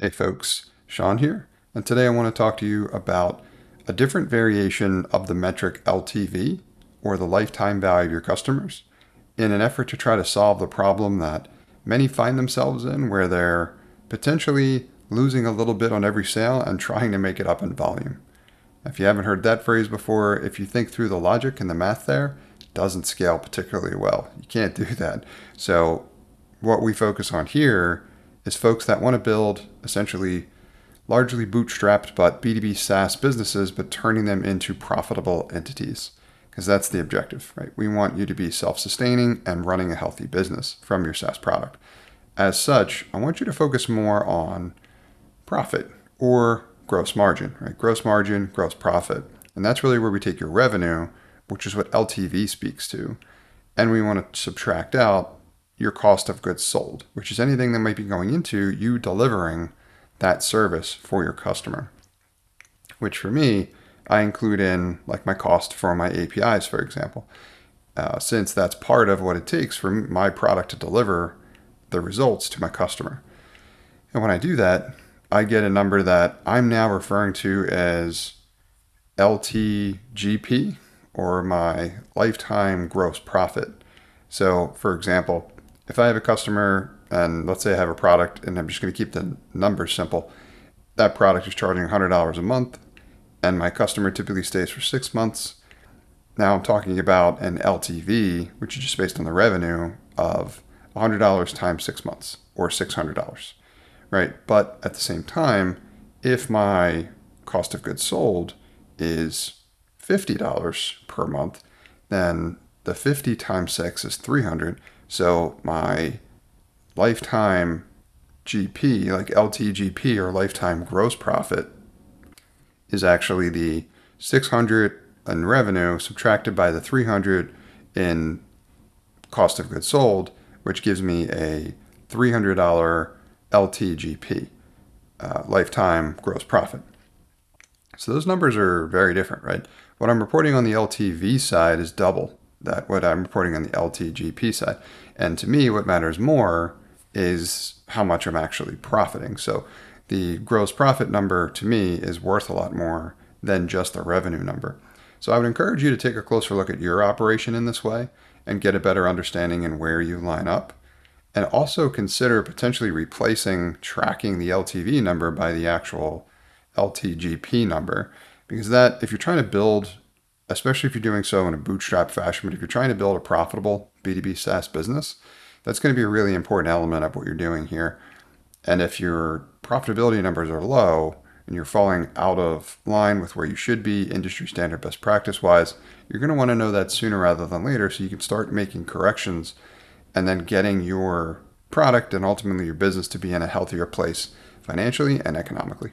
Hey folks, Sean here, and today I want to talk to you about a different variation of the metric LTV, or the lifetime value of your customers, in an effort to try to solve the problem that many find themselves in where they're potentially losing a little bit on every sale and trying to make it up in volume. If you haven't heard that phrase before, if you think through the logic and the math there, it doesn't scale particularly well. You can't do that. So, what we focus on here is folks that want to build essentially largely bootstrapped but B2B SaaS businesses, but turning them into profitable entities. Because that's the objective, right? We want you to be self sustaining and running a healthy business from your SaaS product. As such, I want you to focus more on profit or gross margin, right? Gross margin, gross profit. And that's really where we take your revenue, which is what LTV speaks to, and we want to subtract out your cost of goods sold, which is anything that might be going into you delivering that service for your customer. Which for me, I include in like my cost for my APIs, for example, uh, since that's part of what it takes for my product to deliver the results to my customer. And when I do that, I get a number that I'm now referring to as LTGP or my lifetime gross profit. So, for example, if I have a customer and let's say I have a product and I'm just going to keep the numbers simple, that product is charging $100 a month and my customer typically stays for six months. Now I'm talking about an LTV, which is just based on the revenue of $100 times six months or $600, right? But at the same time, if my cost of goods sold is $50 per month, then the 50 times 6 is 300 so my lifetime GP, like LTGP or lifetime gross profit, is actually the 600 in revenue subtracted by the 300 in cost of goods sold, which gives me a $300 LTGP, uh, lifetime gross profit. So those numbers are very different, right? What I'm reporting on the LTV side is double that what I'm reporting on the LTGP side. And to me, what matters more is how much I'm actually profiting. So the gross profit number to me is worth a lot more than just the revenue number. So I would encourage you to take a closer look at your operation in this way and get a better understanding in where you line up. And also consider potentially replacing tracking the LTV number by the actual LTGP number. Because that, if you're trying to build especially if you're doing so in a bootstrap fashion. But if you're trying to build a profitable B2B SaaS business, that's going to be a really important element of what you're doing here. And if your profitability numbers are low and you're falling out of line with where you should be, industry standard best practice wise, you're going to want to know that sooner rather than later so you can start making corrections and then getting your product and ultimately your business to be in a healthier place financially and economically.